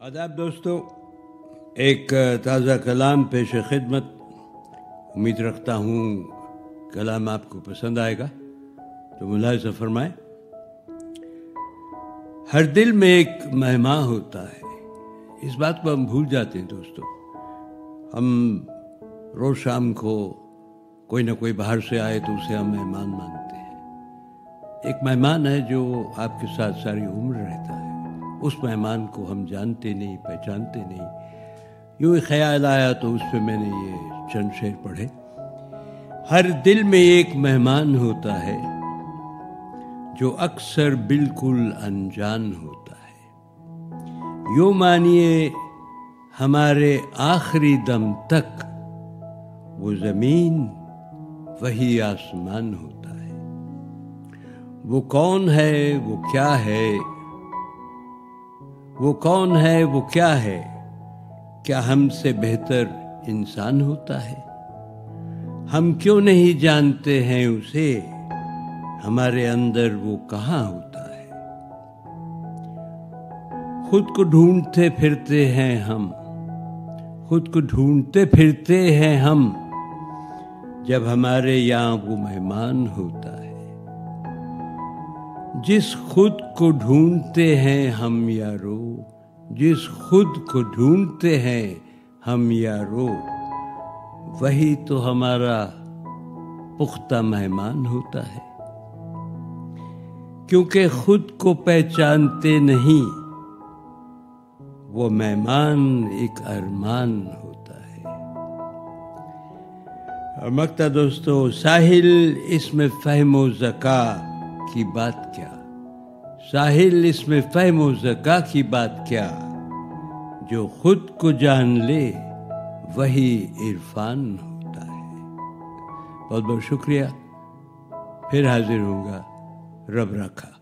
آداب دوستو، ایک تازہ کلام پیش خدمت امید رکھتا ہوں کلام آپ کو پسند آئے گا۔ تو ملاحظہ فرمائے ہر دل میں ایک مہمان ہوتا ہے۔ اس بات کو ہم بھول جاتے ہیں دوستو۔ ہم روز شام کو کوئی نہ کوئی باہر سے آئے تو اسے ہم مہمان مانتے ہیں۔ ایک مہمان ہے جو آپ کے ساتھ ساری عمر رہتا ہے۔ اس مہمان کو ہم جانتے نہیں، پہچانتے نہیں۔ یوں ہی خیال آیا تو اس پہ میں نے یہ چند شعر پڑھے۔ ہر دل میں ایک مہمان ہوتا ہے، جو اکثر بالکل انجان ہوتا ہے۔ یوں مانیے ہمارے آخری دم تک وہ زمین وہی آسمان ہوتا ہے۔ وہ کون ہے؟ وہ کیا ہے؟ وہ کون ہے، وہ کیا ہے؟ کیا ہم سے بہتر انسان ہوتا ہے؟ ہم کیوں نہیں جانتے ہیں اسے؟ ہمارے اندر وہ کہاں ہوتا ہے؟ خود کو ڈھونڈتے پھرتے ہیں ہم۔ خود کو ڈھونڈتے پھرتے ہیں ہم۔ جب ہمارے یہاں وہ مہمان ہوتا ہے۔ جس خود کو ڈھونڈتے ہیں ہم یارو، جس خود کو ڈھونڈتے ہیں ہم یارو۔ وہی تو ہمارا پختہ مہمان ہوتا ہے۔ کیونکہ خود کو پہچانتے نہیں، وہ مہمان ایک ارمان ہوتا ہے۔ مکتا دوستو، ساحل اس میں فہم و زکا کی بات کیا؟ ساحل اس میں فہم و زکا کی بات کیا؟ جو خود کو جان لے، وہی عرفان ہوتا ہے۔ بہت بہت شکریہ۔ پھر حاضر ہوں گا۔ رب رکھا۔